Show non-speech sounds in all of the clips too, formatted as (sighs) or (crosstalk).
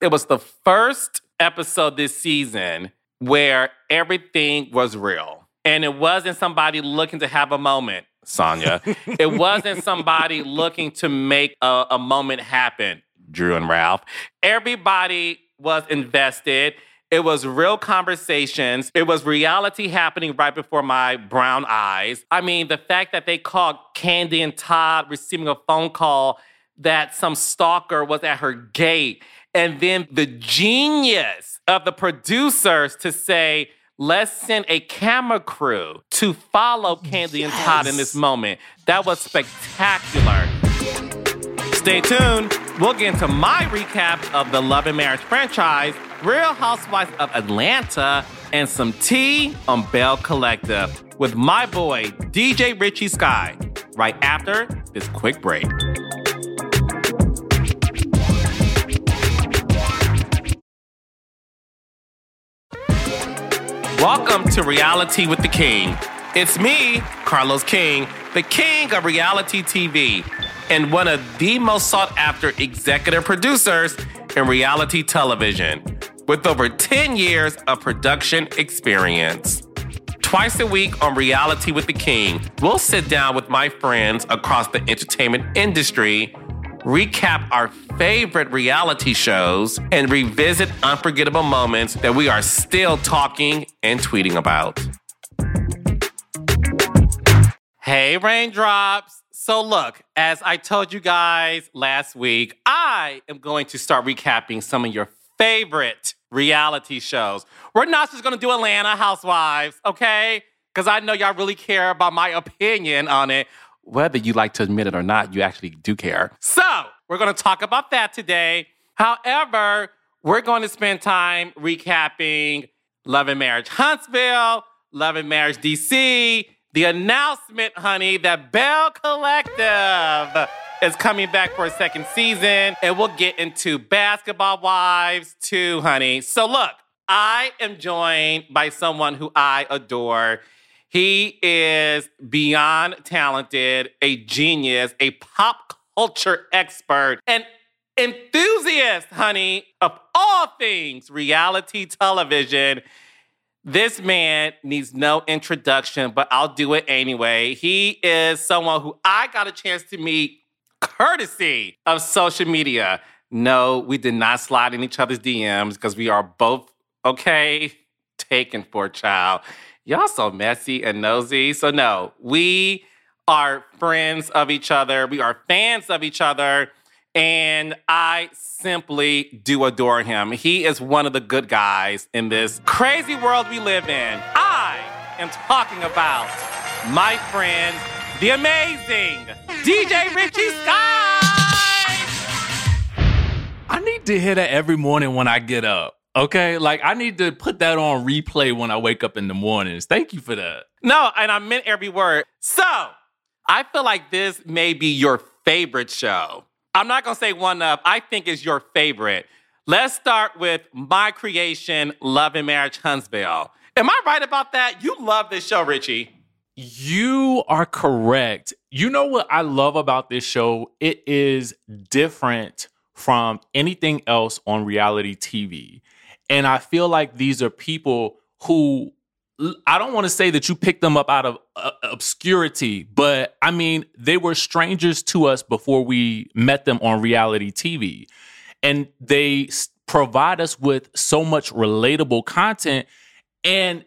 It was the first episode this season where everything was real. And it wasn't somebody looking to have a moment, Sanya. (laughs) it wasn't somebody looking to make a, a moment happen, Drew and Ralph. Everybody was invested. It was real conversations. It was reality happening right before my brown eyes. I mean, the fact that they caught Kandi and Todd receiving a phone call that some stalker was at her gate. And then the genius of the producers to say, let's send a camera crew to follow Kandi yes. and Todd in this moment. That was spectacular. Stay tuned. We'll get into my recap of the Love and Marriage franchise, Real Housewives of Atlanta, and some tea on Belle Collective with my boy, DJ Richie Skye, right after this quick break. Welcome to Reality with the King. It's me, Carlos King, the king of reality TV, and one of the most sought after executive producers in reality television, with over 10 years of production experience. Twice a week on Reality with the King, we'll sit down with my friends across the entertainment industry recap our favorite reality shows, and revisit unforgettable moments that we are still talking and tweeting about. Hey, raindrops. So, look, as I told you guys last week, I am going to start recapping some of your favorite reality shows. We're not just gonna do Atlanta Housewives, okay? Because I know y'all really care about my opinion on it whether you like to admit it or not, you actually do care. So, we're going to talk about that today. However, we're going to spend time recapping Love and Marriage Huntsville, Love and Marriage DC, the announcement, honey, that Belle Collective is coming back for a second season, and we'll get into Basketball Wives too, honey. So, look, I am joined by someone who I adore. He is beyond talented, a genius, a pop culture expert, an enthusiast, honey, of all things reality television. This man needs no introduction, but I'll do it anyway. He is someone who I got a chance to meet courtesy of social media. No, we did not slide in each other's DMs because we are both, okay, taken for a child y'all so messy and nosy. So, no, we are friends of each other. We are fans of each other. And I simply do adore him. He is one of the good guys in this crazy world we live in. I am talking about my friend, the amazing DJ Richie Skye. I need to hear that every morning when I get up. Okay, like I need to put that on replay when I wake up in the mornings. Thank you for that. No, and I meant every word. So, I feel like this may be your favorite show. I'm not gonna say one of, I think is your favorite. Let's start with my creation, Love and Marriage Huntsville. Am I right about that? You love this show, Richie. You are correct. You know what I love about this show? It is different from anything else on reality TV. And I feel like these are people who I don't want to say that you picked them up out of uh, obscurity, but I mean, they were strangers to us before we met them on reality TV. And they provide us with so much relatable content. And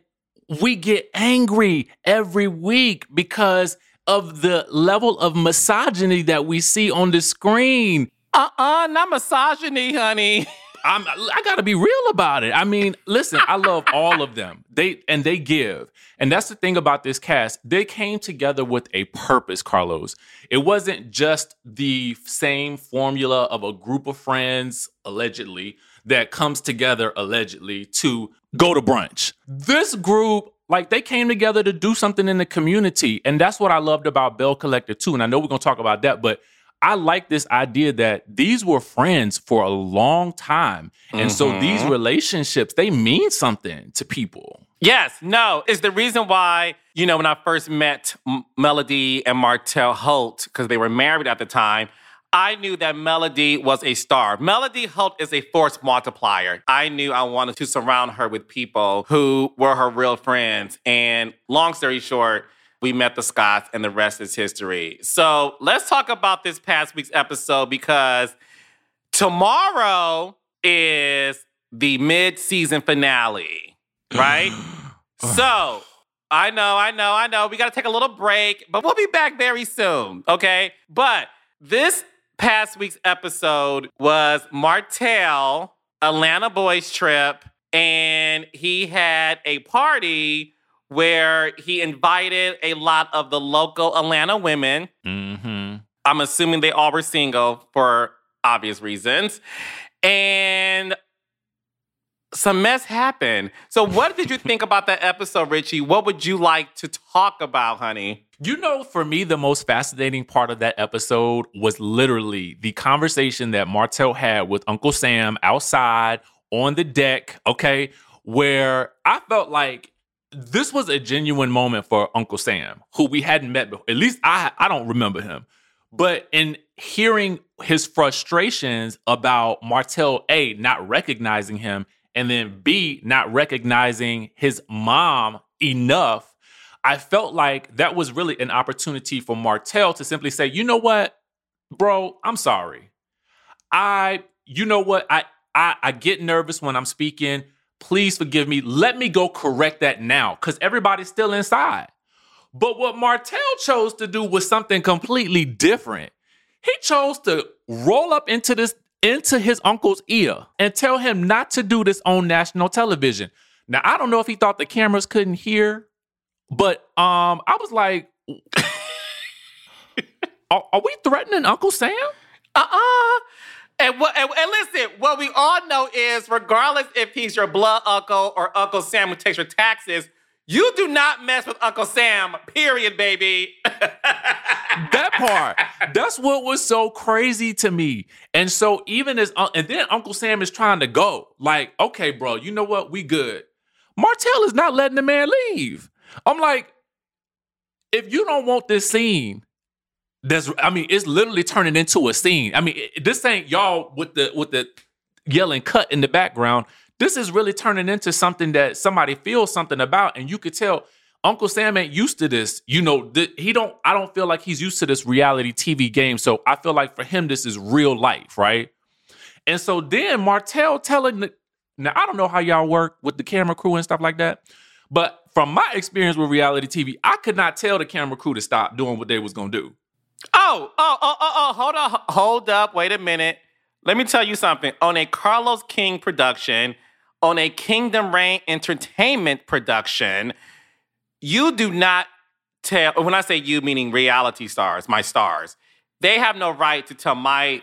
we get angry every week because of the level of misogyny that we see on the screen. Uh uh-uh, uh not misogyny, honey. (laughs) I'm I gotta be real about it. I mean, listen, I love all of them. They and they give. And that's the thing about this cast. They came together with a purpose, Carlos. It wasn't just the same formula of a group of friends, allegedly, that comes together allegedly to go to brunch. This group like they came together to do something in the community. And that's what I loved about Belle Collective too. And I know we're gonna talk about that, but I like this idea that these were friends for a long time. And mm-hmm. so these relationships, they mean something to people. Yes, no, it's the reason why, you know, when I first met M- Melody and Martell Holt, because they were married at the time, I knew that Melody was a star. Melody Holt is a force multiplier. I knew I wanted to surround her with people who were her real friends. And long story short, we met the Scotts and the rest is history. So let's talk about this past week's episode because tomorrow is the mid season finale, right? (sighs) so I know, I know, I know. We got to take a little break, but we'll be back very soon, okay? But this past week's episode was Martell, Atlanta Boys trip, and he had a party where he invited a lot of the local Atlanta women. Mm-hmm. I'm assuming they all were single for obvious reasons. And some mess happened. So, what did you (laughs) think about that episode, Richie? What would you like to talk about, honey? You know, for me, the most fascinating part of that episode was literally the conversation that Martell had with Uncle Sam outside on the deck, okay, where I felt like this was a genuine moment for Uncle Sam, who we hadn't met before. At least I I don't remember him. But in hearing his frustrations about Martell A not recognizing him and then B not recognizing his mom enough I felt like that was really an opportunity for Martell to simply say, you know what, bro, I'm sorry. I, you know what, I, I, I get nervous when I'm speaking. Please forgive me. Let me go correct that now because everybody's still inside. But what Martell chose to do was something completely different. He chose to roll up into this into his uncle's ear and tell him not to do this on national television. Now, I don't know if he thought the cameras couldn't hear but um, I was like, (laughs) are, are, we threatening Uncle Sam? Uh-uh. And what and, and, listen, what we all know is regardless if he's your blood uncle or Uncle Sam who takes your taxes, you do not mess with Uncle Sam, period, baby. (laughs) that part. That's what was so crazy to me. And so even as uh, and then Uncle Sam is trying to go. Like, okay, bro, you know what? We good. Martell is not letting the man leave. I'm like, if you don't want this scene, there's I mean, it's literally turning into a scene. I mean, this ain't y'all with the with the yelling cut in the background. This is really turning into something that somebody feels something about, and you could tell Uncle Sam ain't used to this. You know, th- he don't. I don't feel like he's used to this reality TV game. So I feel like for him, this is real life, right? And so then Martell telling the, now I don't know how y'all work with the camera crew and stuff like that, but from my experience with reality TV, I could not tell the camera crew to stop doing what they was gonna do. Oh, oh, oh, oh, oh, hold on, hold up, wait a minute. Let me tell you something. On a Carlos King production, on a Kingdom Reign Entertainment production, you do not tell, when I say you, meaning reality stars, my stars, they have no right to tell my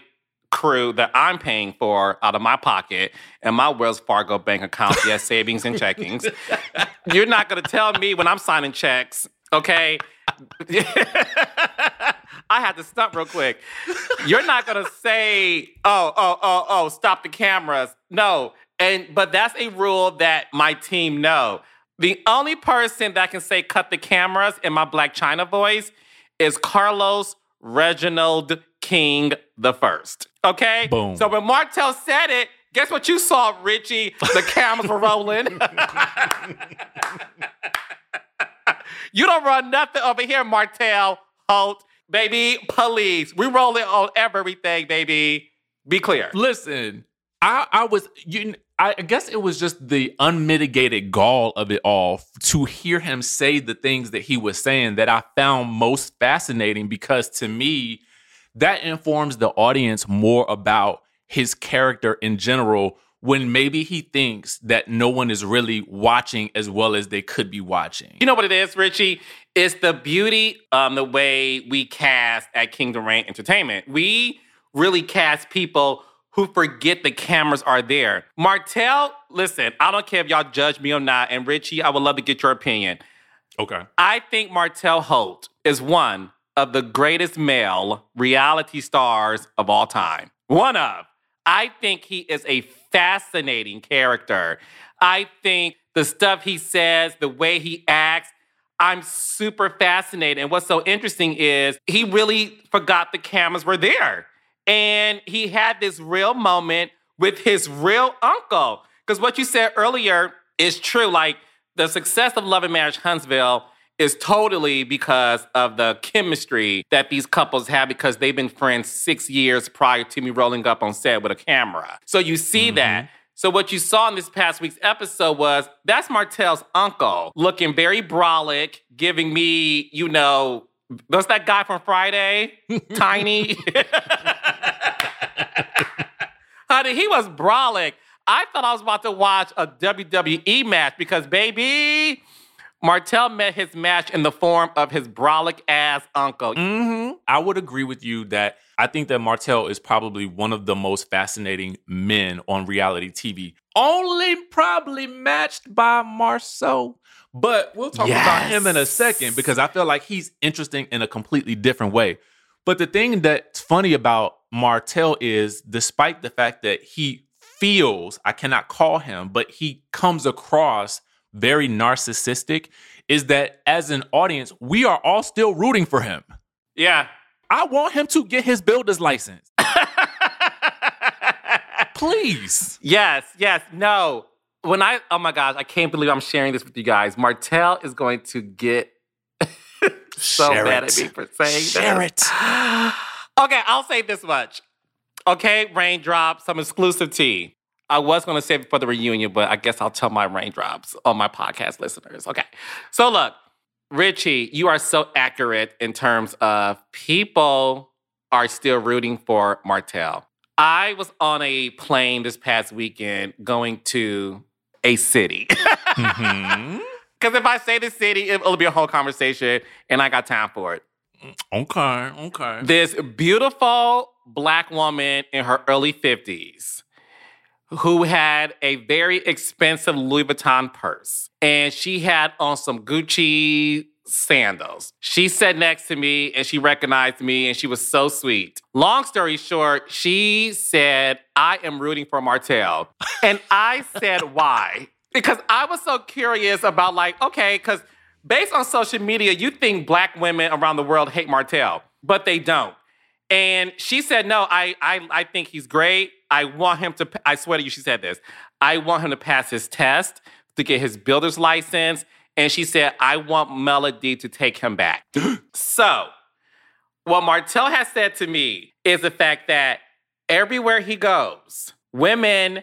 crew that I'm paying for out of my pocket and my Wells Fargo bank account, yes, (laughs) savings and checkings. You're not gonna tell me when I'm signing checks, okay? (laughs) I had to stop real quick. You're not gonna say, oh, oh, oh, oh, stop the cameras. No. And but that's a rule that my team know. The only person that can say cut the cameras in my Blac Chyna voice is Carlos Reginald King the First. Okay? Boom. So when Martell said it, guess what you saw, Richie? The cameras were rolling. (laughs) you don't run nothing over here, Martell Holt. Baby, police. We roll it on everything, baby. Be clear. Listen, I, I was you I guess it was just the unmitigated gall of it all to hear him say the things that he was saying that I found most fascinating because to me, that informs the audience more about his character in general when maybe he thinks that no one is really watching as well as they could be watching. You know what it is, Richie? It's the beauty, um, the way we cast at Kingdom Reign Entertainment. We really cast people who forget the cameras are there. Martell, listen, I don't care if y'all judge me or not. And Richie, I would love to get your opinion. Okay. I think Martell Holt is one of the greatest male reality stars of all time. One of. I think he is a fascinating character. I think the stuff he says, the way he acts, I'm super fascinated. And what's so interesting is he really forgot the cameras were there. And he had this real moment with his real uncle. Because what you said earlier is true. Like the success of Love and Marriage Huntsville is totally because of the chemistry that these couples have because they've been friends six years prior to me rolling up on set with a camera. So you see mm-hmm. that. So what you saw in this past week's episode was that's Martell's uncle looking very brolic, giving me, you know, what's that guy from Friday? (laughs) Tiny. (laughs) Honey, he was brolic. I thought I was about to watch a WWE match because, baby, Martell met his match in the form of his brolic ass uncle. Mm-hmm. I would agree with you that I think that Martell is probably one of the most fascinating men on reality TV. Only probably matched by Marsau. But we'll talk yes. about him in a second because I feel like he's interesting in a completely different way. But the thing that's funny about Martell is, despite the fact that he feels, I cannot call him, but he comes across very narcissistic, is that as an audience, we are all still rooting for him. Yeah. I want him to get his builder's license. (laughs) Please. Yes, yes, no. When I, oh my gosh, I can't believe I'm sharing this with you guys. Martell is going to get (laughs) so Share mad it. at me for saying Share this. it. (sighs) okay, I'll say this much. Okay, raindrop, some exclusive tea. I was going to save it for the reunion, but I guess I'll tell my raindrops on my podcast listeners. Okay. So, look, Richie, you are so accurate in terms of people are still rooting for Martell. I was on a plane this past weekend going to a city. Because mm-hmm. (laughs) if I say the city, it'll be a whole conversation, and I got time for it. Okay, okay. This beautiful black woman in her early 50s who had a very expensive Louis Vuitton purse. And she had on some Gucci sandals. She sat next to me and she recognized me and she was so sweet. Long story short, she said, I am rooting for Martell. (laughs) and I said, why? Because I was so curious about, like, okay, because based on social media, you think black women around the world hate Martell, but they don't. And she said, no, I, I, I think he's great. I want him to, I swear to you, she said this. I want him to pass his test to get his builder's license. And she said, I want Melody to take him back. (gasps) so, what Martell has said to me is the fact that everywhere he goes, women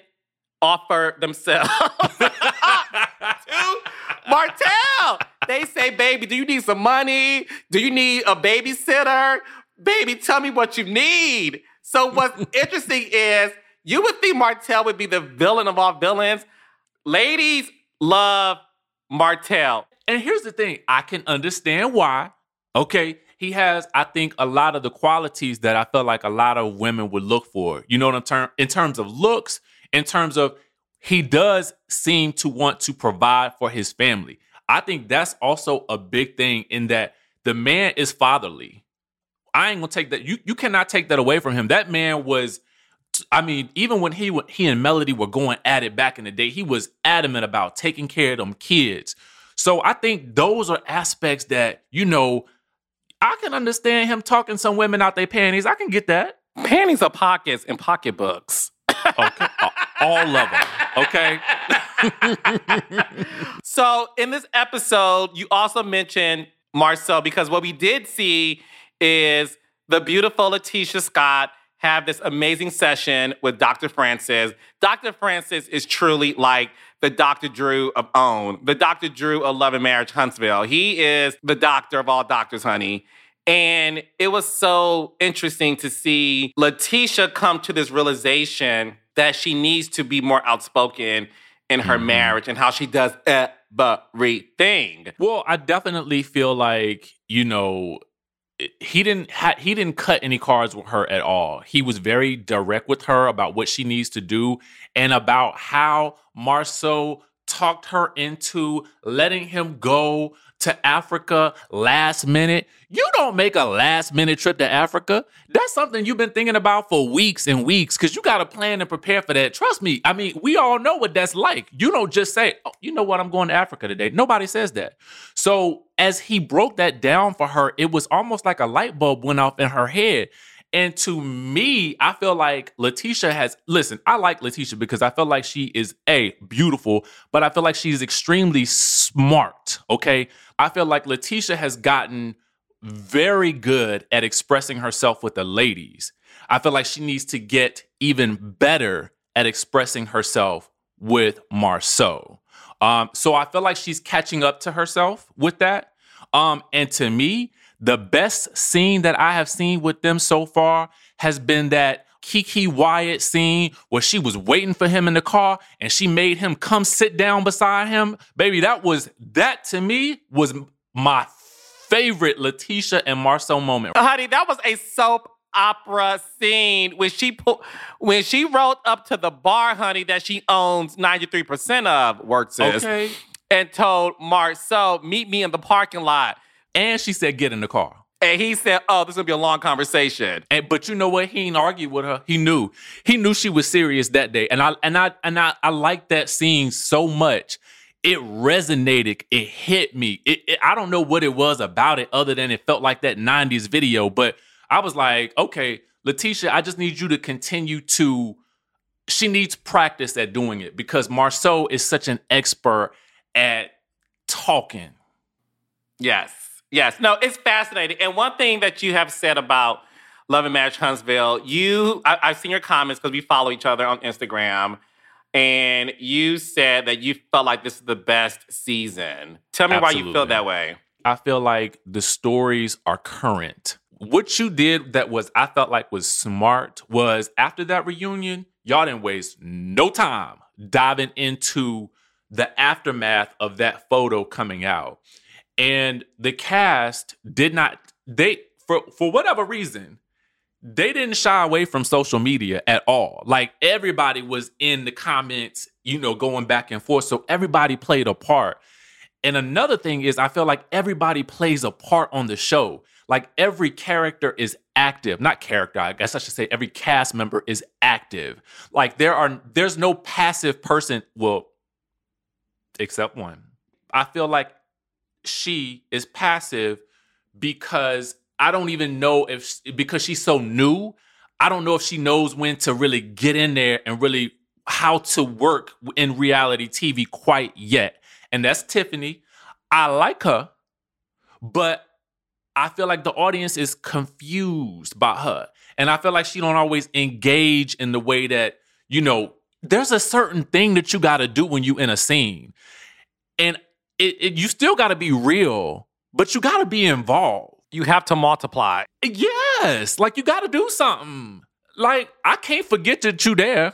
offer themselves (laughs) to Martell. They say, baby, do you need some money? Do you need a babysitter? Baby, tell me what you need. So what's (laughs) interesting is you would think Martell would be the villain of all villains. Ladies love Martell. And here's the thing I can understand why. Okay. He has, I think, a lot of the qualities that I felt like a lot of women would look for. You know what I'm term in terms of looks, in terms of he does seem to want to provide for his family. I think that's also a big thing in that the man is fatherly. I ain't gonna take that. You you cannot take that away from him. That man was. I mean, even when he he and Melody were going at it back in the day, he was adamant about taking care of them kids. So I think those are aspects that you know I can understand him talking some women out their panties. I can get that. Panties are pockets and pocketbooks. okay, all of them. Okay. (laughs) (laughs) so in this episode, you also mentioned Marsau because what we did see is the beautiful LaTisha Scott have this amazing session with Dr. Francis. Dr. Francis is truly like the Dr. Drew of OWN, the Dr. Drew of Love and Marriage Huntsville. He is the doctor of all doctors, honey. And it was so interesting to see LaTisha come to this realization that she needs to be more outspoken in her mm-hmm. marriage and how she does everything. Well, I definitely feel like, you know, he didn't ha- he didn't cut any cards with her at all. He was very direct with her about what she needs to do and about how Marsau talked her into letting him go to Africa last minute. You don't make a last minute trip to Africa. That's something you've been thinking about for weeks and weeks because you got to plan and prepare for that. Trust me. I mean, we all know what that's like. You don't just say, oh, you know what, I'm going to Africa today. Nobody says that. So as he broke that down for her, it was almost like a light bulb went off in her head. And to me, I feel like LaTisha has listen, I like LaTisha because I feel like she is a beautiful, but I feel like she's extremely smart. Okay. I feel like LaTisha has gotten very good at expressing herself with the ladies. I feel like she needs to get even better at expressing herself with Marsau. Um, so I feel like she's catching up to herself with that. Um, and to me, the best scene that I have seen with them so far has been that Kiki Wyatt scene where she was waiting for him in the car and she made him come sit down beside him. Baby, that was that to me was my favorite LaTisha and Marsau moment. Honey, that was a soap opera scene when she put when she wrote up to the bar, honey, that she owns 93% of works sis, Okay. and told Marsau, meet me in the parking lot. And she said, get in the car. And he said, Oh, this is gonna be a long conversation. And but you know what? He ain't argue with her. He knew. He knew she was serious that day. And I and I and I I like that scene so much. It resonated. It hit me. It, it- I don't know what it was about it other than it felt like that 90s video. But I was like, okay, LaTisha, I just need you to continue to. She needs practice at doing it because Marsau is such an expert at talking. Yes. Yes. No, it's fascinating. And one thing that you have said about Love and Marriage Huntsville, you I, I've seen your comments because we follow each other on Instagram. And you said that you felt like this is the best season. Tell me why you feel that way. I feel like the stories are current. What you did that was I felt like was smart was after that reunion, y'all didn't waste no time diving into the aftermath of that photo coming out. And the cast did not they for for whatever reason, they didn't shy away from social media at all. Like everybody was in the comments, you know, going back and forth. So everybody played a part. And another thing is, I feel like everybody plays a part on the show. Like every character is active, not character, I guess I should say every cast member is active. Like there are, there's no passive person, well, except one. I feel like she is passive because I don't even know if, because she's so new, I don't know if she knows when to really get in there and really how to work in reality TV quite yet. And that's Tiffany. I like her, but I feel like the audience is confused by her. And I feel like she don't always engage in the way that, you know, there's a certain thing that you got to do when you in a scene. And it, it you still got to be real, but you got to be involved. You have to multiply. Yes, like you got to do something. Like I can't forget that you there.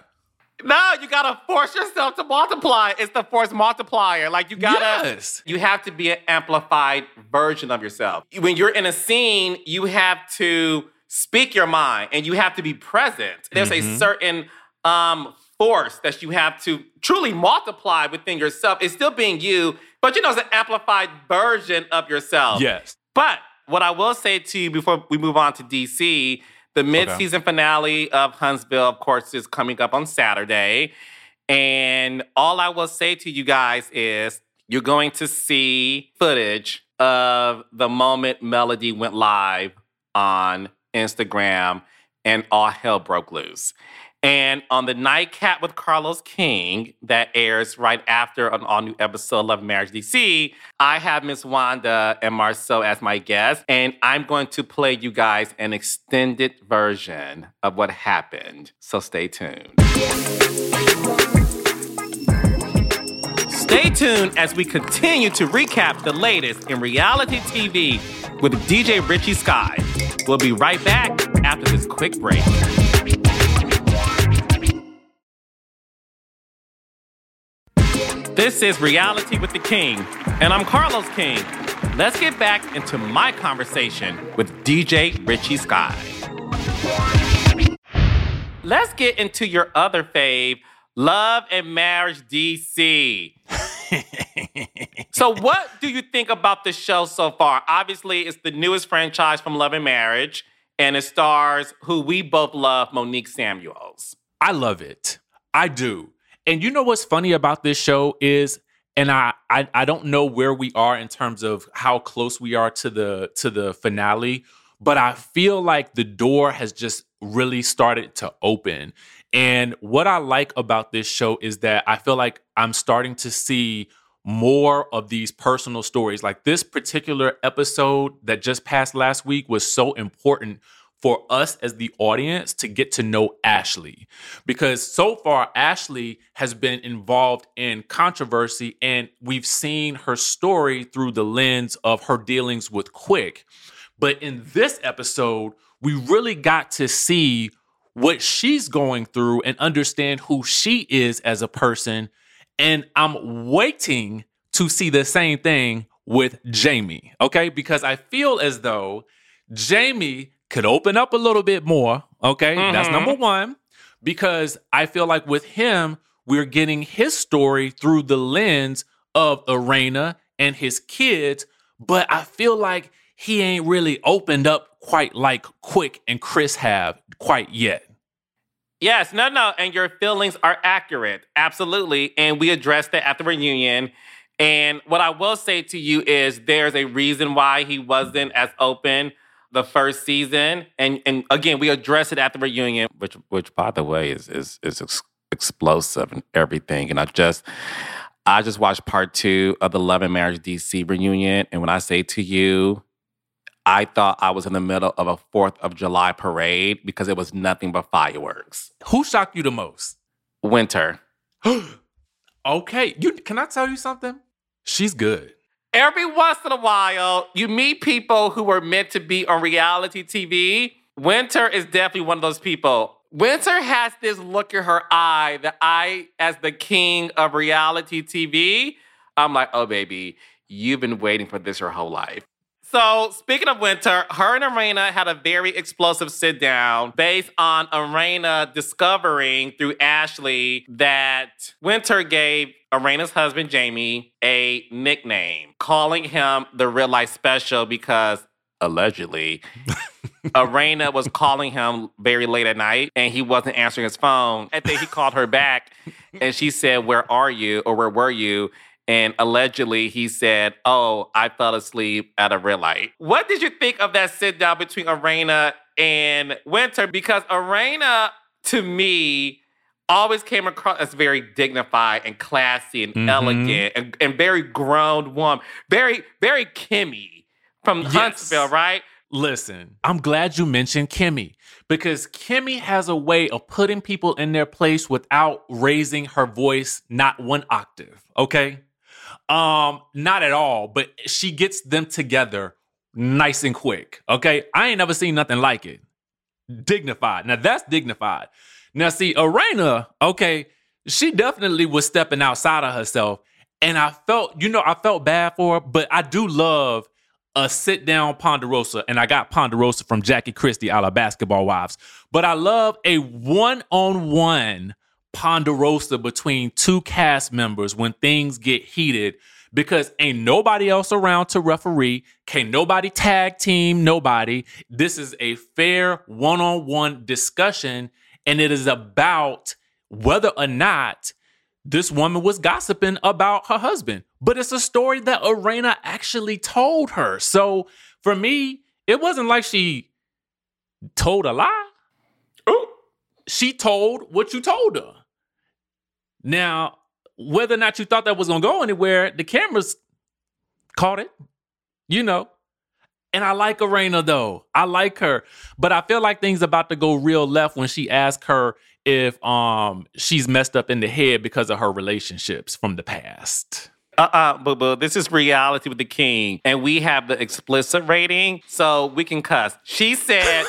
No, you gotta force yourself to multiply. It's the force multiplier. Like you gotta Yes. you have to be an amplified version of yourself. When you're in a scene, you have to speak your mind and you have to be present. There's a Mhm. certain um, force that you have to truly multiply within yourself. It's still being you, but you know, it's an amplified version of yourself. Yes. But what I will say to you before we move on to DC, the mid-season finale of Huntsville, of course, is coming up on Saturday. And all I will say to you guys is you're going to see footage of the moment Melody went live on Instagram and all hell broke loose. And on the nightcap with Carlos King that airs right after an all new episode of Marriage DC, I have Miss Wanda and Marsau as my guests, and I'm going to play you guys an extended version of what happened. So stay tuned. Stay tuned as we continue to recap the latest in reality TV with DJ Richie Skye. We'll be right back after this quick break. This is Reality with the King, and I'm Carlos King. Let's get back into my conversation with DJ Richie Skye. Let's get into your other fave, Love and Marriage DC. (laughs) so, what do you think about the show so far? Obviously, it's the newest franchise from Love and Marriage, and it stars who we both love, Monique Samuels. I love it. I do. And you know what's funny about this show is, and I, I I don't know where we are in terms of how close we are to the to the finale, but I feel like the door has just really started to open. And what I like about this show is that I feel like I'm starting to see more of these personal stories. Like this particular episode that just passed last week was so important for us as the audience to get to know Ashley. Because so far, Ashley has been involved in controversy, and we've seen her story through the lens of her dealings with Quick. But in this episode, we really got to see what she's going through and understand who she is as a person. And I'm waiting to see the same thing with Jamie, okay? Because I feel as though Jamie could open up a little bit more. Okay. Mm-hmm. That's number one. Because I feel like with him, we're getting his story through the lens of Erena and his kids. But I feel like he ain't really opened up quite like Quick and Chris have quite yet. Yes, no, no. And your feelings are accurate. Absolutely. And we addressed that at the reunion. And what I will say to you is there's a reason why he wasn't as open the first season, and and again we address it at the reunion, which which by the way is is is ex- explosive and everything. And I just I just watched part two of the Love and Marriage DC reunion, and when I say to you, I thought I was in the middle of a Fourth of July parade because it was nothing but fireworks. Who shocked you the most? Winter. (gasps) okay, you can I tell you something? She's good every once in a while, you meet people who were meant to be on reality TV. Winter is definitely one of those people. Winter has this look in her eye that I, as the king of reality TV, I'm like, oh, baby, you've been waiting for this your whole life. So, speaking of winter, her and Arena had a very explosive sit down based on Arena discovering through Ashley that Winter gave Arena's husband, Jamie, a nickname, calling him the real life special because allegedly (laughs) Arena was calling him very late at night and he wasn't answering his phone. And then he called her back and she said, Where are you? or Where were you? And allegedly, he said, Oh, I fell asleep at a red light. What did you think of that sit down between Arena and Winter? Because Arena, to me, always came across as very dignified and classy and mm-hmm. elegant and, and, very grown woman. Very, very Kimmy from yes. Huntsville, right? Listen, I'm glad you mentioned Kimmy because Kimmy has a way of putting people in their place without raising her voice not one octave, okay? Um, not at all, but she gets them together nice and quick. Okay. I ain't never seen nothing like it. Dignified. Now that's dignified. Now, see, Erena, okay, she definitely was stepping outside of herself. And I felt, you know, I felt bad for her, but I do love a sit down Ponderosa. And I got Ponderosa from Jackie Christie out of Basketball Wives. But I love a one on one ponderosa between two cast members when things get heated because ain't nobody else around to referee. Can't nobody tag team nobody. This is a fair one on one discussion, and it is about whether or not this woman was gossiping about her husband. But it's a story that Arena actually told her. So for me, it wasn't like she told a lie. Ooh. She told what you told her. Now, whether or not you thought that was gonna go anywhere, the cameras caught it, you know. And I like Arena though. I like her. But I feel like things about to go real left when she asked her if um she's messed up in the head because of her relationships from the past. Uh-uh, boo boo. This is reality with the king. And we have the explicit rating, so we can cuss. She said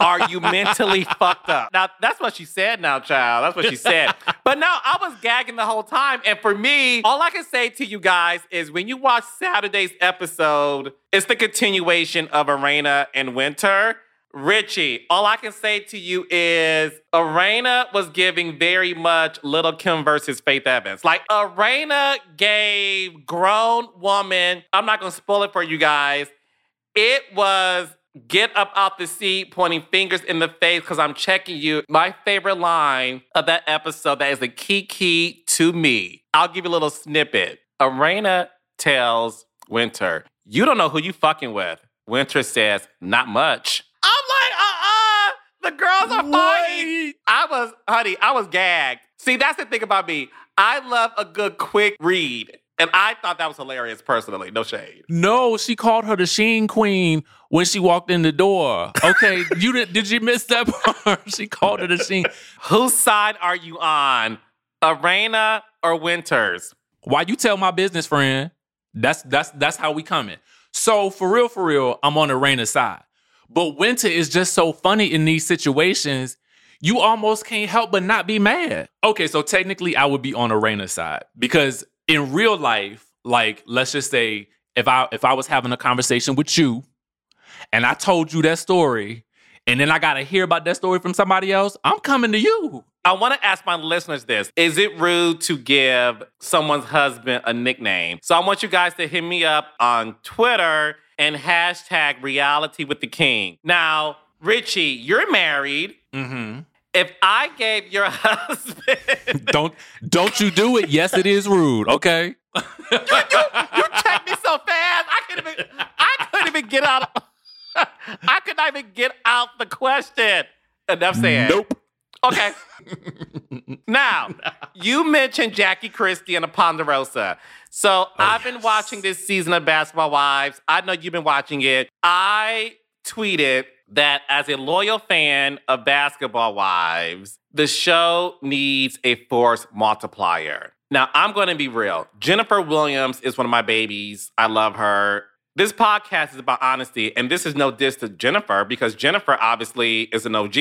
Are you mentally (laughs) fucked up? Now, that's what she said now, child. That's what she said. But no, I was gagging the whole time. And for me, all I can say to you guys is when you watch Saturday's episode, it's the continuation of Arena and Winter. Richie, all I can say to you is Arena was giving very much Lil' Kim versus Faith Evans. Like Arena gave grown woman, I'm not gonna spoil it for you guys. It was get up out the seat, pointing fingers in the face because I'm checking you. My favorite line of that episode that is a key key to me. I'll give you a little snippet. Arena tells Winter, You don't know who you fucking with. Winter says, not much. I'm like, uh-uh. The girls are fighting. I was, honey, I was gagged. See, that's the thing about me. I love a good quick read. And I thought that was hilarious personally. No shade. No, she called her the Sheen Queen when she walked in the door. Okay, (laughs) you did did you miss that part? (laughs) she called her the Sheen. Whose side are you on? Arena or Winters? Why you tell my business, friend? That's that's that's how we coming. So for real, for real, I'm on Arena's side. But Winter is just so funny in these situations. You almost can't help but not be mad. Okay, so technically I would be on Arena's side because in real life, like let's just say if I if I was having a conversation with you and I told you that story and then I got to hear about that story from somebody else, I'm coming to you. I want to ask my listeners this. Is it rude to give someone's husband a nickname? So I want you guys to hit me up on Twitter and hashtag reality with the king. Now, Richie, you're married. Mm-hmm. If I gave your (laughs) husband (laughs) don't don't you do it? Yes, it is rude. Okay. you, you, you checked me so fast. I couldn't even I couldn't even get out. Of, (laughs) I could not even get out the question. Enough said. Nope. Okay. now, you mentioned Jackie Christie and the Ponderosa. So Oh, I've been watching this season of Basketball Wives. I know you've been watching it. I tweeted that as a loyal fan of Basketball Wives, the show needs a force multiplier. Now, I'm going to be real. Jennifer Williams is one of my babies. I love her. This podcast is about honesty, and this is no diss to Jennifer because Jennifer obviously is an OG.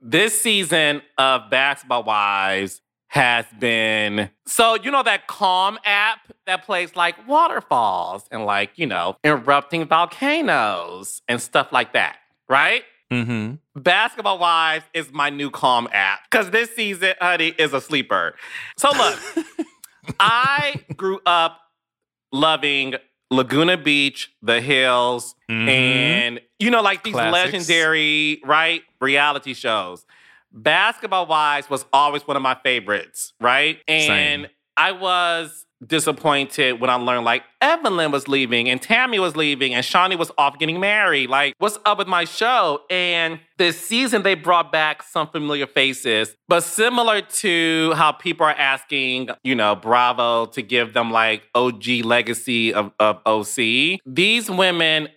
This season of Basketball Wives has been so you know that calm app that plays like waterfalls and like you know erupting volcanoes and stuff like that, right? Mm-hmm. Basketball Wives is my new calm app because this season, honey, is a sleeper. So look, (laughs) I grew up loving Laguna Beach, The Hills, Mhm. and you know, like these Classics. legendary, right, reality shows. Basketball Wives was always one of my favorites, right? And Same. I was disappointed when I learned like Evelyn was leaving and Tammy was leaving and Shaunie was off getting married. Like, what's up with my show? And this season they brought back some familiar faces, but similar to how people are asking, you know, Bravo to give them like OG legacy of, of OC, these women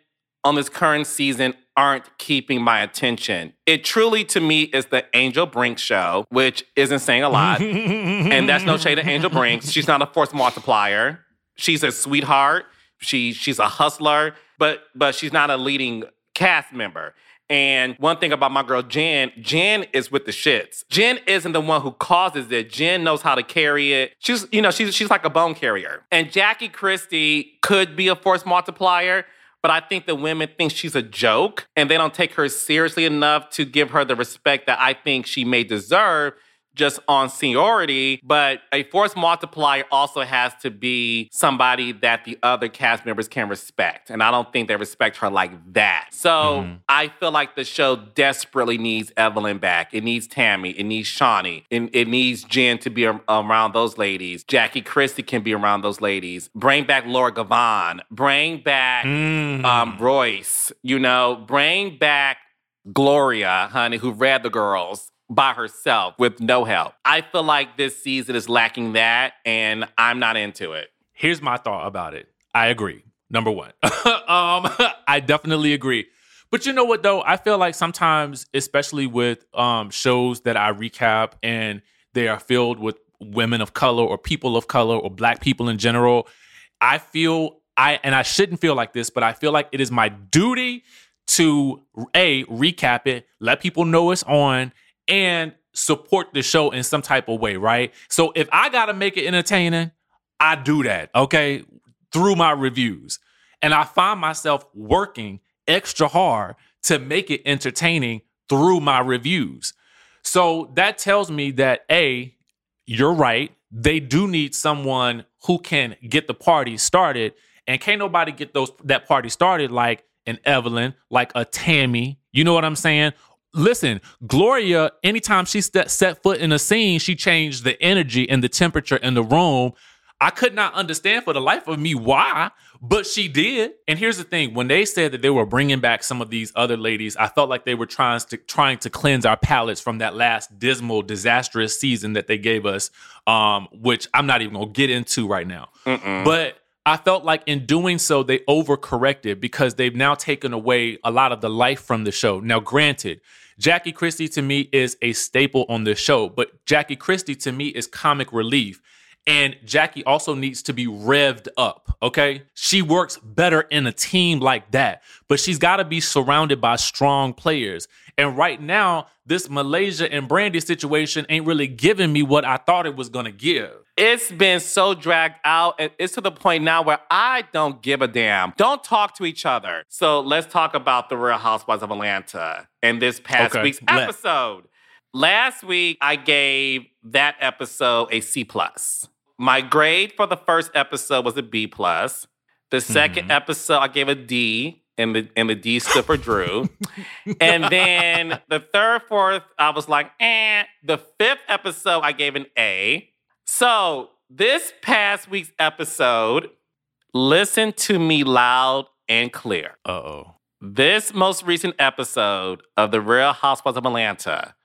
on this current season aren't keeping my attention. It truly, to me, is the Angel Brink show, which isn't saying a lot. (laughs) and that's no shade to Angel Brink. She's not a force multiplier. She's a sweetheart. She she's a hustler, but but she's not a leading cast member. And one thing about my girl Jen, Jen is with the shits. Jen isn't the one who causes it. Jen knows how to carry it. She's, you know, she's she's like a bone carrier. And Jackie Christie could be a force multiplier, but I think the women think she's a joke and they don't take her seriously enough to give her the respect that I think she may deserve just on seniority. But a force multiplier also has to be somebody that the other cast members can respect. And I don't think they respect her like that. So Mhm. I feel like the show desperately needs Evelyn back. It needs Tammy. It needs Shaunie. It, it needs Jen to be a- around those ladies. Jackie Christie can be around those ladies. Bring back Laura Govan. Bring back Mm. um, Royce. You know, bring back Gloria, honey, who read the girls by herself with no help. I feel like this season is lacking that, and I'm not into it. Here's my thought about it. I agree. Number one, (laughs) um, (laughs) I definitely agree. But you know what though? I feel like sometimes, especially with um, shows that I recap and they are filled with women of color or people of color or black people in general, I feel I and I shouldn't feel like this, but I feel like it is my duty to a recap it, let people know it's on, and support the show in some type of way, right? So if I gotta make it entertaining, I do that, okay, through my reviews. And I find myself working extra hard to make it entertaining through my reviews. So that tells me that A, you're right. They do need someone who can get the party started. And can't nobody get those that party started like an Evelyn, like a Tammy. You know what I'm saying? Listen, Gloria, anytime she set, set foot in a scene, she changed the energy and the temperature in the room. I could not understand for the life of me why, but she did. And here's the thing: when they said that they were bringing back some of these other ladies, I felt like they were trying to trying to cleanse our palates from that last dismal, disastrous season that they gave us, um, which I'm not even gonna get into right now. Mm-mm. But I felt like in doing so, they overcorrected because they've now taken away a lot of the life from the show. Now, granted, Jackie Christie to me is a staple on the show, but Jackie Christie to me is comic relief. And Jackie also needs to be revved up, okay? She works better in a team like that, but she's got to be surrounded by strong players. And right now, this Malaysia and Brandi situation ain't really giving me what I thought it was going to give. It's been so dragged out, and it's to the point now where I don't give a damn. Don't talk to each other. So let's talk about the Real Housewives of Atlanta and this past okay. week's episode. Last week, I gave that episode a C plus. My grade for the first episode was a B plus. The 2nd mm-hmm. episode, I gave a D, and the and the D stood for Drew. (laughs) and then the third, fourth, I was like, eh. The fifth episode, I gave an A. So this past week's episode, listen to me loud and clear. Uh oh. This most recent episode of The Real Housewives of Atlanta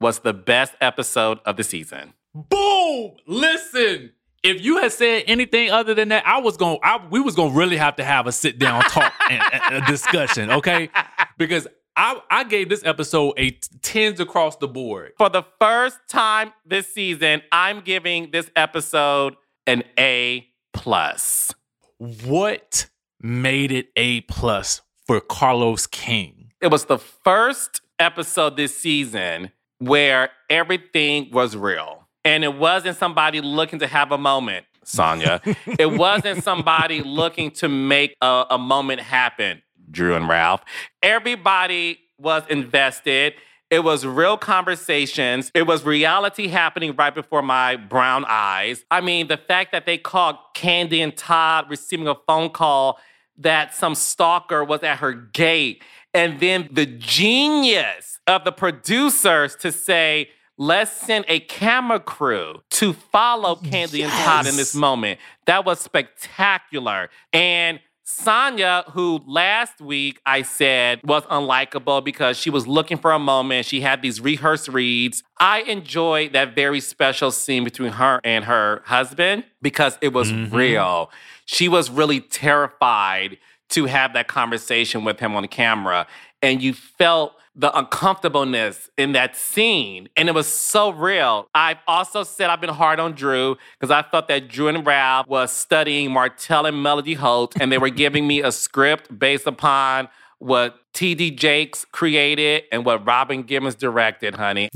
was the best episode of the season. Boom! Listen, if you had said anything other than that, I was going. to We was going to really have to have a sit down talk (laughs) and, and a discussion, okay? Because I, I gave this episode a tens across the board. For the first time this season, I'm giving this episode an A plus. What made it A plus for Carlos King? It was the first episode this season where everything was real. And it wasn't somebody looking to have a moment, Sanya. (laughs) it wasn't somebody looking to make a, a moment happen, Drew and Ralph. Everybody was invested. It was real conversations. It was reality happening right before my brown eyes. I mean, the fact that they called Kandi and Todd receiving a phone call that some stalker was at her gate. And then the genius of the producers to say, Let's send a camera crew to follow Kandi yes. and Todd in this moment. That was spectacular. And Sanya, who last week I said was unlikable because she was looking for a moment. She had these rehearsed reads. I enjoyed that very special scene between her and her husband because it was mm-hmm. real. She was really terrified to have that conversation with him on camera. And you felt the uncomfortableness in that scene. And it was so real. I've also said I've been hard on Drew because I thought that Drew and Ralph was studying Martell and Melody Holt, and they were giving me a script based upon what TD Jakes created and what Robin Givens directed, honey.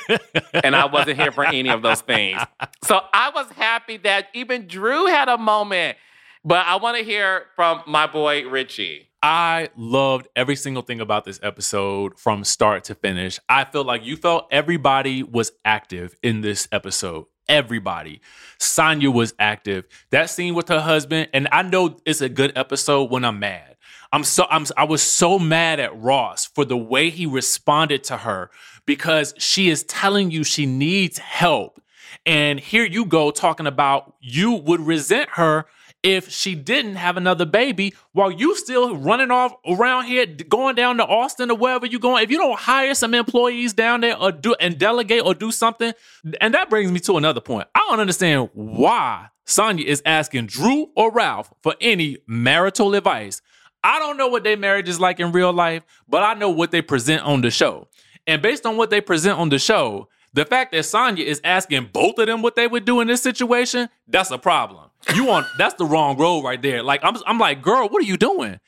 (laughs) and I wasn't here for any of those things. So I was happy that even Drew had a moment. But I want to hear from my boy Richie. I loved every single thing about this episode from start to finish. I felt like you felt everybody was active in this episode. Everybody. Sanya was active. That scene with her husband, and I know it's a good episode when I'm mad. I'm so I'm I was so mad at Ross for the way he responded to her because she is telling you she needs help. And here you go talking about you would resent her if she didn't have another baby while you still running off around here going down to Austin or wherever you're going. If you don't hire some employees down there or do and delegate or do something and that brings me to another point. I don't understand why Sanya is asking Drew or Ralph for any marital advice. I don't know what their marriage is like in real life but I know what they present on the show. And based on what they present on the show the fact that Sanya is asking both of them what they would do in this situation, that's a problem. You on that's the wrong road right there. Like I'm I'm like, girl, what are you doing?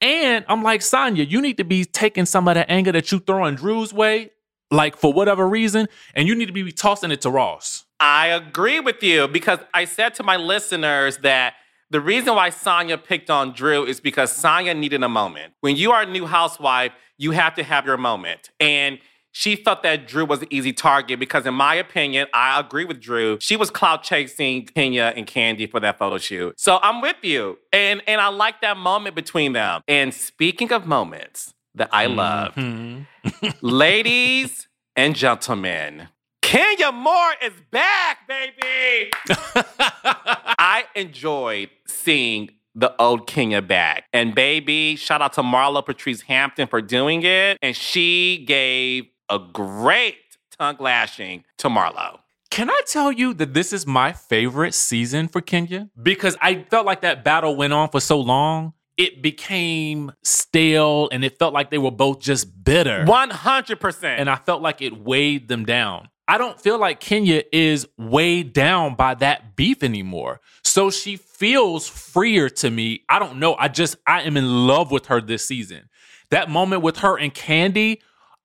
And I'm like, Sanya, you need to be taking some of the anger that you throwing Drew's way, like for whatever reason, and you need to be tossing it to Ross. I agree with you because I said to my listeners that the reason why Sanya picked on Drew is because Sanya needed a moment. When you are a new housewife, you have to have your moment. And she thought that Drew was an easy target because, in my opinion, I agree with Drew. She was clout chasing Kenya and Kandi for that photo shoot. So I'm with you. And and I like that moment between them. And speaking of moments that I love, mm-hmm. (laughs) ladies and gentlemen, Kenya Moore is back, baby. (laughs) I enjoyed seeing the old Kenya back. And baby, shout out to Marlo Patrice Hampton for doing it. And she gave a great tongue lashing to Marlo. Can I tell you that this is my favorite season for Kenya? Because I felt like that battle went on for so long. It became stale and it felt like they were both just bitter. 100%. And I felt like it weighed them down. I don't feel like Kenya is weighed down by that beef anymore. So she feels freer to me. I don't know. I just, I am in love with her this season. That moment with her and Kandi,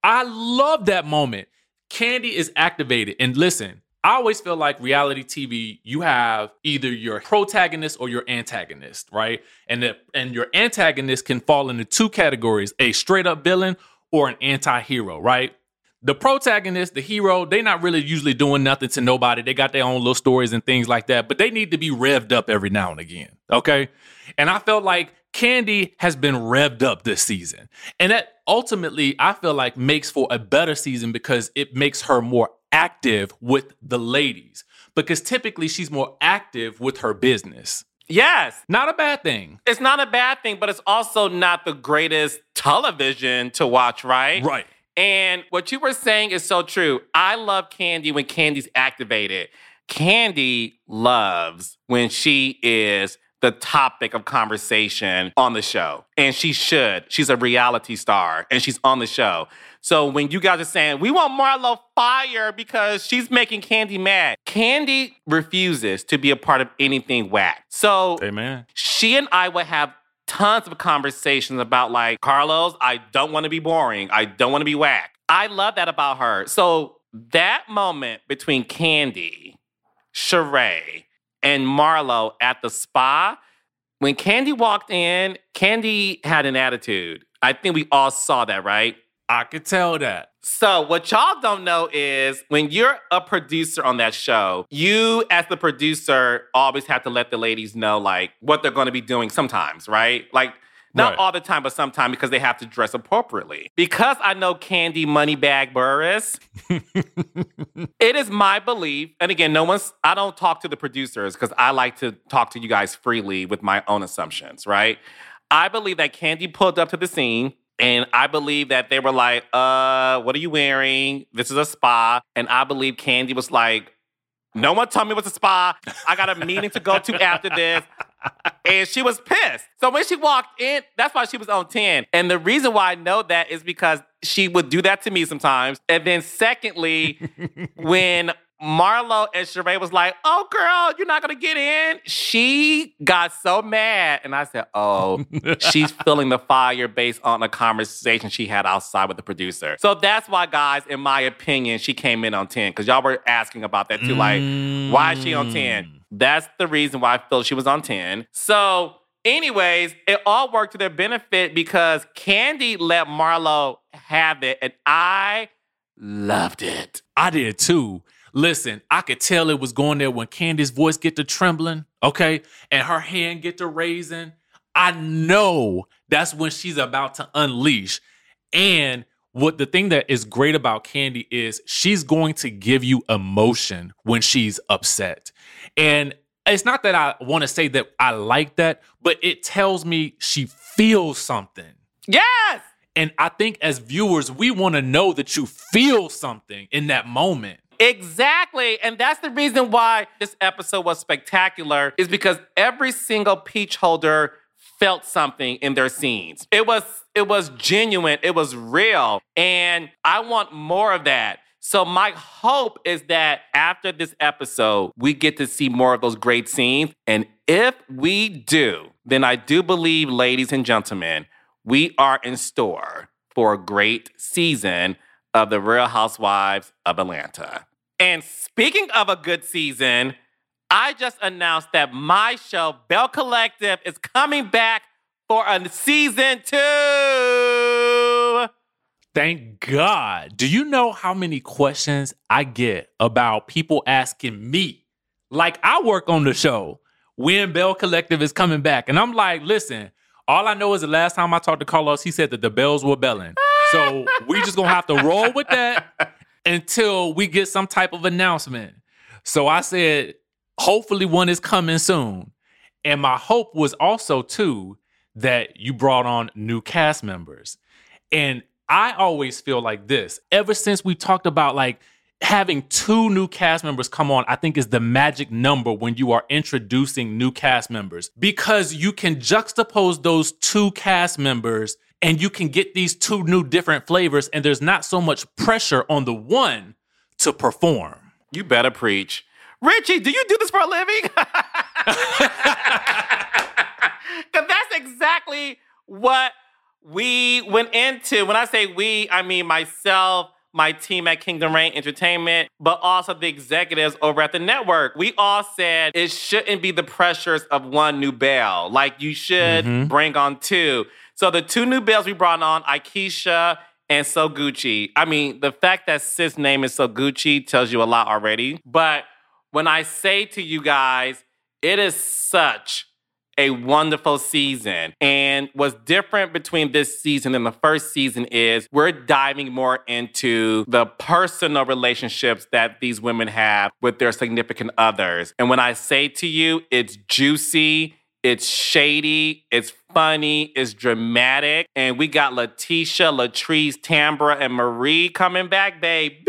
I love that moment. Kandi is activated. And listen, I always feel like reality TV, you have either your protagonist or your antagonist, right? And the, and your antagonist can fall into two categories: a straight up villain or an anti-hero, right? The protagonist, the hero, they're not really usually doing nothing to nobody. They got their own little stories and things like that, but they need to be revved up every now and again. Okay. And I felt like Kandi has been revved up this season. And that ultimately, I feel like makes for a better season because it makes her more active with the ladies. Because typically she's more active with her business. Yes. Not a bad thing. It's not a bad thing, but it's also not the greatest television to watch, right? Right. And what you were saying is so true. I love Kandi when Kandi's activated. Kandi loves when she is the topic of conversation on the show. And she should. She's a reality star and she's on the show. So when you guys are saying, we want Marlo fired because she's making Kandi mad, Kandi refuses to be a part of anything whack. So Amen. she and I would have tons of conversations about like, Carlos, I don't want to be boring. I don't want to be whack. I love that about her. So that moment between Kandi, Sheree, and Marlo at the spa, when Kandi walked in, Kandi had an attitude. I think we all saw that, right? I could tell that. So, what y'all don't know is when you're a producer on that show, you, as the producer, always have to let the ladies know, like, what they're going to be doing sometimes, right? Like, not Right. all the time, but sometimes because they have to dress appropriately. Because I know Kandi Moneybag Burruss, (laughs) it is my belief, and again, no one's, I don't talk to the producers because I like to talk to you guys freely with my own assumptions, right? I believe that Kandi pulled up to the scene. And I believe that they were like, uh, what are you wearing? This is a spa. And I believe Kandi was like, no one told me it was a spa. I got a meeting to go to after this. And she was pissed. So when she walked in, that's why she was on 10. And the reason why I know that is because she would do that to me sometimes. And then secondly, (laughs) when Marlo and Sheree was like, oh girl, you're not gonna get in. She got so mad. And I said, oh, (laughs) she's feeling the fire based on a conversation she had outside with the producer. So that's why, guys, in my opinion, she came in on 10. Cause y'all were asking about that too. Like, why is she on 10? That's the reason why I feel she was on 10. So, anyways, it all worked to their benefit because Kandi let Marlo have it, and I loved it. I did too. Listen, I could tell it was going there when Kandi's voice get to trembling, okay, and her hand get to raising. I know that's when she's about to unleash. And what the thing that is great about Kandi is she's going to give you emotion when she's upset. And it's not that I want to say that I like that, but it tells me she feels something. Yes! And I think as viewers, we want to know that you feel something in that moment. Exactly. And that's the reason why this episode was spectacular, is because every single peach holder felt something in their scenes. It was it was genuine, it was real. And I want more of that. So my hope is that after this episode, we get to see more of those great scenes. And if we do, then I do believe, ladies and gentlemen, we are in store for a great season of The Real Housewives of Atlanta. And speaking of a good season, I just announced that my show, Belle Collective, is coming back for a season two. Thank God. Do you know how many questions I get about people asking me? Like, I work on the show when Belle Collective is coming back. And I'm like, listen, all I know is the last time I talked to Carlos, he said that the bells were belling. So (laughs) we just gonna have to roll with that until we get some type of announcement. So I said, hopefully one is coming soon. And my hope was also too that you brought on new cast members. And I always feel like this. Ever since we talked about like having two new cast members come on, I think is the magic number when you are introducing new cast members because you can juxtapose those two cast members and you can get these two new different flavors and there's not so much pressure on the one to perform. You better preach. Richie, do you do this for a living? (laughs) (laughs) Because that's exactly what we went into. When I say we, I mean myself, my team at Kingdom Reign Entertainment, but also the executives over at the network. We all said it shouldn't be the pressures of one new belle. Like you should mm-hmm. bring on two. So the two new belles we brought on, Aikisha and So Gucci. I mean, the fact that Sis' name is So Gucci tells you a lot already. But when I say to you guys, it is such a wonderful season. And what's different between this season and the first season is we're diving more into the personal relationships that these women have with their significant others. And when I say to you, it's juicy. It's shady, it's funny, it's dramatic. And we got LaTisha, Latrice, Tambra, and Marie coming back, baby.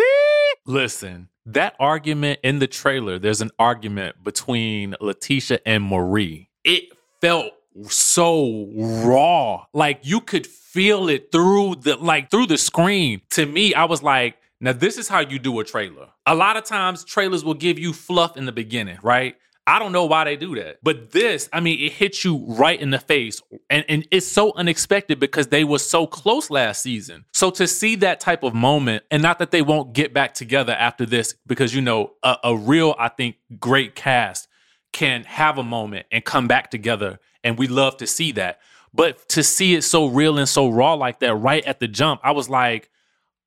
Listen, that argument in the trailer, there's an argument between LaTisha and Marie. It felt so raw. Like you could feel it through the like through the screen. To me, I was like, now this is how you do a trailer. A lot of times trailers will give you fluff in the beginning, right? I don't know why they do that. But this, I mean, it hits you right in the face. And, and it's so unexpected because they were so close last season. So to see that type of moment, and not that they won't get back together after this, because, you know, a, a real, I think, great cast can have a moment and come back together. And we love to see that. But to see it so real and so raw like that right at the jump, I was like,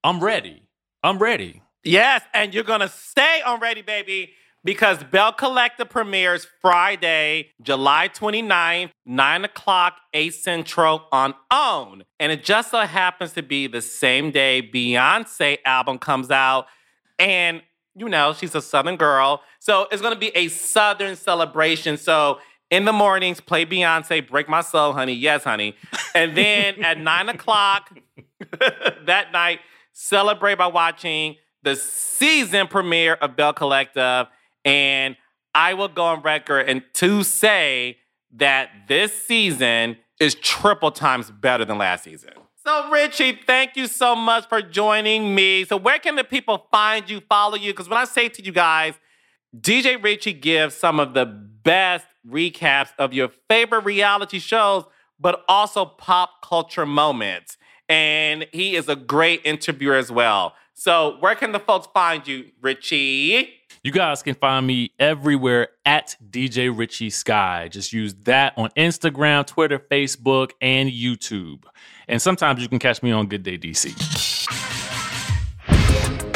I'm ready. I'm ready. Yes, and you're gonna stay on ready, baby, because Belle Collective premieres Friday, July 29th, 9 o'clock, 8 Central on OWN. And it just so happens to be the same day Beyonce album comes out. And you know, she's a Southern girl. So it's gonna be a Southern celebration. So in the mornings, play Beyonce, Break My Soul, honey. Yes, honey. And then at (laughs) nine o'clock (laughs) that night, celebrate by watching the season premiere of Belle Collective. And I will go on record and to say that this season is triple times better than last season. So, Richie, thank you so much for joining me. So, where can the people find you, follow you? Because when I say to you guys, DJ Richie gives some of the best recaps of your favorite reality shows, but also pop culture moments. And he is a great interviewer as well. So, where can the folks find you, Richie? You guys can find me everywhere at DJ Richie Skye. Just use that on Instagram, Twitter, Facebook, and YouTube. And sometimes you can catch me on Good Day DC.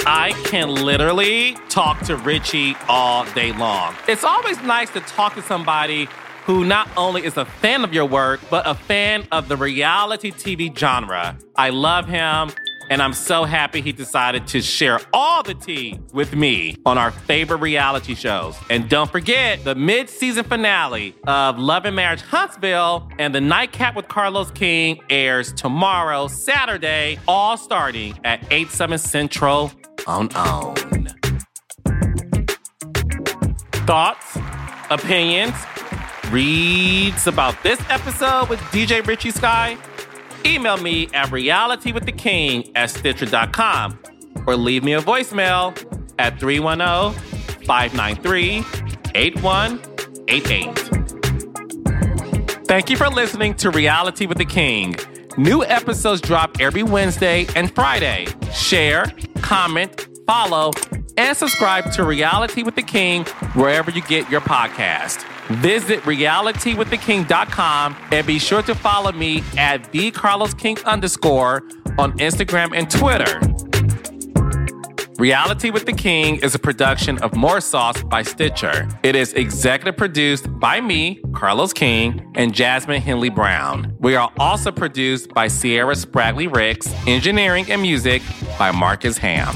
I can literally talk to Richie all day long. It's always nice to talk to somebody who not only is a fan of your work, but a fan of the reality TV genre. I love him. And I'm so happy he decided to share all the tea with me on our favorite reality shows. And don't forget the mid season finale of Love and Marriage Huntsville and the Nightcap with Carlos King airs tomorrow, Saturday, all starting at 8, 7 Central on OWN. Thoughts, opinions, reads about this episode with DJ Richie Skye? Email me at realitywiththeking at stitcher.com or leave me a voicemail at 310 593 8188. Thank you for listening to Reality with the King. New episodes drop every Wednesday and Friday. Share, comment, follow, and subscribe to Reality with the King wherever you get your podcast. Visit realitywiththeking.com and be sure to follow me at the Carlos King underscore on Instagram and Twitter. Reality with the King is a production of More Sauce by Stitcher. It is executive produced by me, Carlos King, and Jasmine Henley Brown. We are also produced by Sierra Spragley Ricks, engineering and music by Marcus Ham.